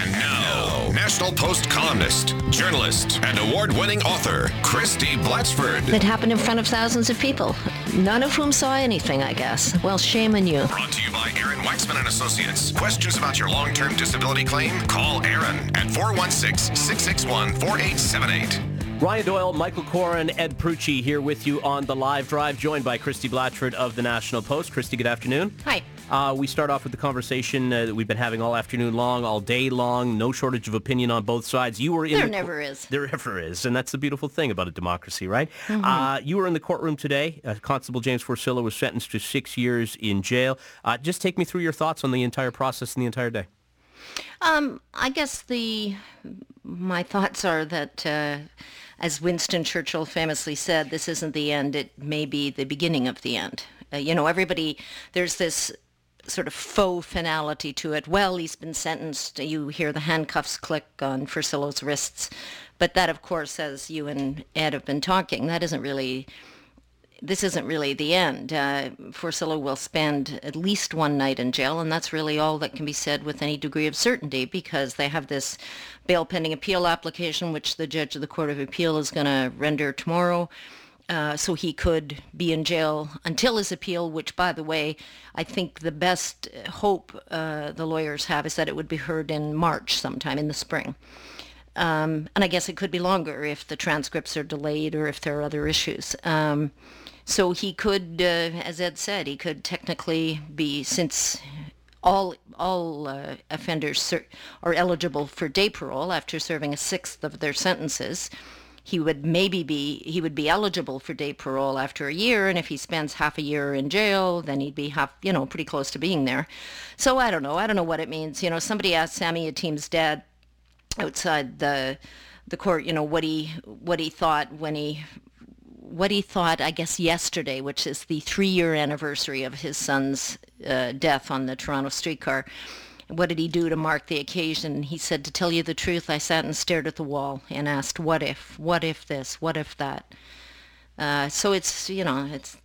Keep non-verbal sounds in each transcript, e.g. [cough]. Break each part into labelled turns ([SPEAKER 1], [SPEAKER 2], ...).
[SPEAKER 1] And now, National Post columnist, journalist, and award-winning author, Christie Blatchford.
[SPEAKER 2] It happened in front of thousands of people, none of whom saw anything, I guess. Well, shame on you.
[SPEAKER 1] Brought to you by Aaron Waxman and Associates. Questions about your long-term disability claim? Call Aaron at 416-661-4878.
[SPEAKER 3] Ryan Doyle, Michael Coren, Ed Prutschi here with you on the live drive, joined by Christie Blatchford of the National Post. Christie, good afternoon.
[SPEAKER 2] Hi.
[SPEAKER 3] Uh, we start off with the conversation uh, that we've been having all afternoon long, all day long. No shortage of opinion on both sides. You were in
[SPEAKER 2] There
[SPEAKER 3] the
[SPEAKER 2] never is.
[SPEAKER 3] There ever is, and that's the beautiful thing about a democracy, right? Uh, you were in the courtroom today. Uh, Constable James Forcillo was sentenced to six years in jail. Uh, just take me through your thoughts on the entire process and the entire day.
[SPEAKER 2] Um, I guess the my thoughts are that, uh, as Winston Churchill famously said, this isn't the end. It may be the beginning of the end. Uh, you know, everybody there's this sort of faux finality to it. Well, he's been sentenced. You hear the handcuffs click on Forcillo's wrists, but that, of course, as you and Ed have been talking, that isn't really this isn't really the end. Uh, will spend at least one night in jail, and that's really all that can be said with any degree of certainty because they have this bail pending appeal application, which the judge of the Court of Appeal is going to render tomorrow. Uh, so he could be in jail until his appeal, which, by the way, I think the best hope uh, the lawyers have is that it would be heard in March sometime in the spring. Um, and I guess it could be longer if the transcripts are delayed or if there are other issues. Um, so he could, uh, as Ed said, he could technically be, since all all uh, offenders ser- are eligible for day parole after serving a sixth of their sentences. He would maybe be he would be eligible for day parole after a year, and if he spends half a year in jail, then he'd be half you know pretty close to being there. So I don't know. I don't know what it means. You know, somebody asked Sammy Yatim's dad outside the the court, you know, what he what he thought when he what he thought, I guess, yesterday, which is the three-year anniversary of his son's uh, death on the Toronto streetcar. What did he do to mark the occasion? He said, to tell you the truth, I sat and stared at the wall and asked, what if? What if this? What if that? Uh, so it's, you know, it's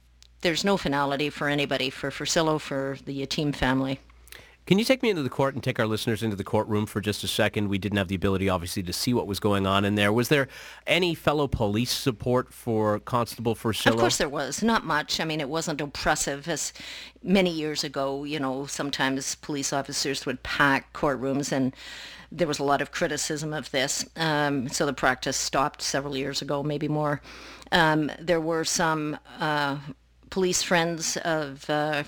[SPEAKER 2] there's no finality for anybody, for Forcillo, for the Yatim family.
[SPEAKER 3] Can you take me into the court and take our listeners into the courtroom for just a second? We didn't have the ability, obviously, to see what was going on in there. Was there any fellow police support for Constable Forcillo?
[SPEAKER 2] Of course there was. Not much. I mean, it wasn't oppressive as many years ago, you know, sometimes police officers would pack courtrooms and there was a lot of criticism of this. Um, so the practice stopped several years ago, maybe more. Um, there were some uh, police friends of uh,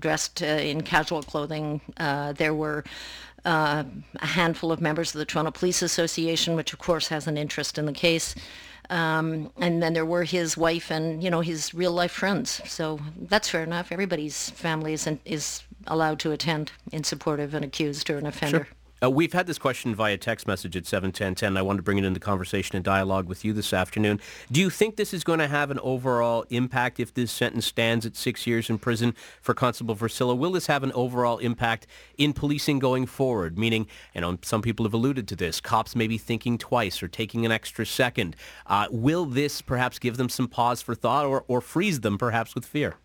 [SPEAKER 2] dressed uh, in casual clothing. Uh, there were uh, a handful of members of the Toronto Police Association, which of course has an interest in the case. Um, and then there were his wife and, you know, his real life friends. So that's fair enough. Everybody's family is, is allowed to attend in support of an accused or an offender.
[SPEAKER 3] Sure. Uh, we've had this question via text message at 71010. I wanted to bring it into conversation and dialogue with you this afternoon. Do you think this is going to have an overall impact if this sentence stands at six years in prison for Constable Forcillo? Will this have an overall impact in policing going forward? Meaning, you know, some people have alluded to this, cops may be thinking twice or taking an extra second. Uh, will this perhaps give them some pause for thought or, or freeze them perhaps with fear?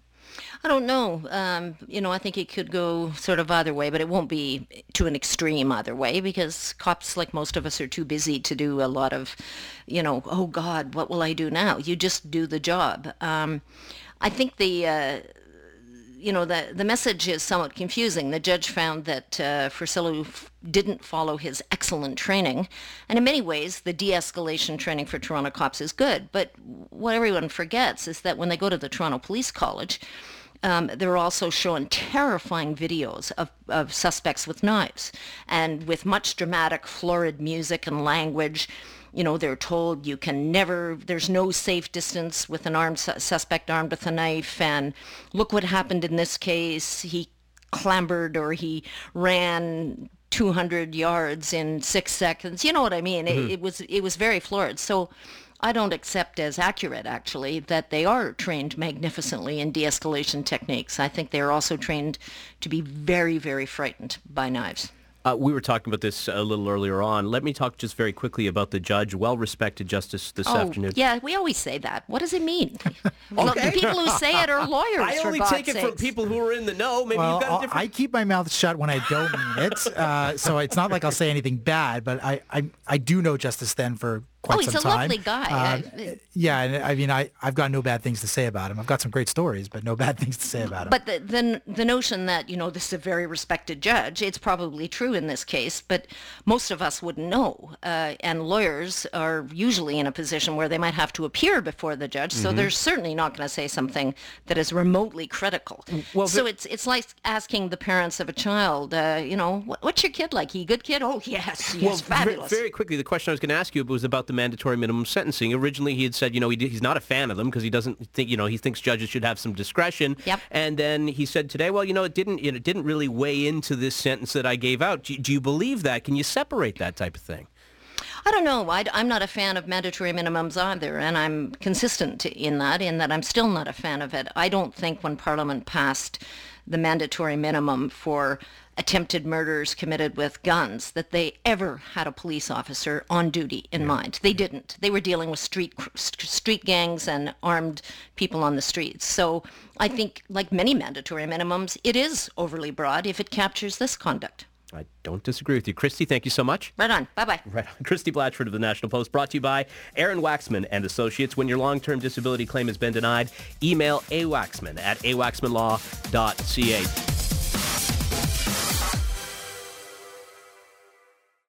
[SPEAKER 2] I don't know. Um, you know, I think it could go sort of either way, but it won't be to an extreme either way because cops, like most of us, are too busy to do a lot of, you know, oh God, what will I do now? You just do the job. Um, I think the, uh, you know, the, the message is somewhat confusing. The judge found that uh, Forcillo didn't follow his excellent training. And in many ways, the de-escalation training for Toronto cops is good. But what everyone forgets is that when they go to the Toronto Police College, um, they're also shown terrifying videos of, of suspects with knives and with much dramatic, florid music and language you know, they're told you can never, there's no safe distance with an armed su- suspect armed with a knife. And look what happened in this case. He clambered or he ran 200 yards in six seconds. You know what I mean? Mm-hmm. It, it was it was very florid. So I don't accept as accurate, actually, that they are trained magnificently in de-escalation techniques. I think they are also trained to be very, very frightened by knives.
[SPEAKER 3] Uh, we were talking about this a little earlier on. Let me talk just very quickly about the judge, well-respected justice this
[SPEAKER 2] oh,
[SPEAKER 3] afternoon.
[SPEAKER 2] Yeah, we always say that. What does it mean? [laughs] Look, the people who say it are [laughs] lawyers.
[SPEAKER 3] I only
[SPEAKER 2] for
[SPEAKER 3] take
[SPEAKER 2] God's
[SPEAKER 3] it from people who are in the know. Maybe
[SPEAKER 4] Well,
[SPEAKER 3] you've got a
[SPEAKER 4] I'll-
[SPEAKER 3] different.
[SPEAKER 4] I keep my mouth shut when I don't mean it, uh, so it's not like I'll say anything bad. But I, I, I do know Justice Then for quite
[SPEAKER 2] Oh, he's
[SPEAKER 4] some
[SPEAKER 2] a
[SPEAKER 4] time.
[SPEAKER 2] lovely guy.
[SPEAKER 4] Uh, yeah, and I mean, I, I've got no bad things to say about him. I've got some great stories, but no [laughs] bad things to say about him.
[SPEAKER 2] But the, the the notion that you know this is a very respected judge, it's probably true in this case, but most of us wouldn't know. Uh, and lawyers are usually in a position where they might have to appear before the judge, so they're certainly not going to say something that is remotely critical.
[SPEAKER 3] well,
[SPEAKER 2] so it's it's like asking the parents of a child, uh, you know, what, what's your kid like? He a good kid? Oh yes, yes,
[SPEAKER 3] Well,
[SPEAKER 2] fabulous.
[SPEAKER 3] very quickly, the question I was going to ask you was about the mandatory minimum sentencing. Originally, he had said, you know, he did, he's not a fan of them because he doesn't think, you know, he thinks judges should have some discretion.
[SPEAKER 2] Yep.
[SPEAKER 3] And then he said today, well, you know, it didn't, it didn't really weigh into this sentence that I gave out. Do, do you believe that? Can you separate that type of thing?
[SPEAKER 2] I don't know. I, am not a fan of mandatory minimums either, and I'm consistent in that, in that I'm still not a fan of it. I don't think when Parliament passed the mandatory minimum for attempted murders committed with guns that they ever had a police officer on duty in mind. They didn't. They were dealing with street street gangs and armed people on the streets. So I think, like many mandatory minimums, it is overly broad if it captures this conduct.
[SPEAKER 3] I don't disagree with you. Christie, thank you so much.
[SPEAKER 2] Right on. Bye-bye.
[SPEAKER 3] Right on. [laughs] Christie Blatchford of the National Post, brought to you by Aaron Waxman and Associates. When your long-term disability claim has been denied, email awaxman at awaxmanlaw.ca.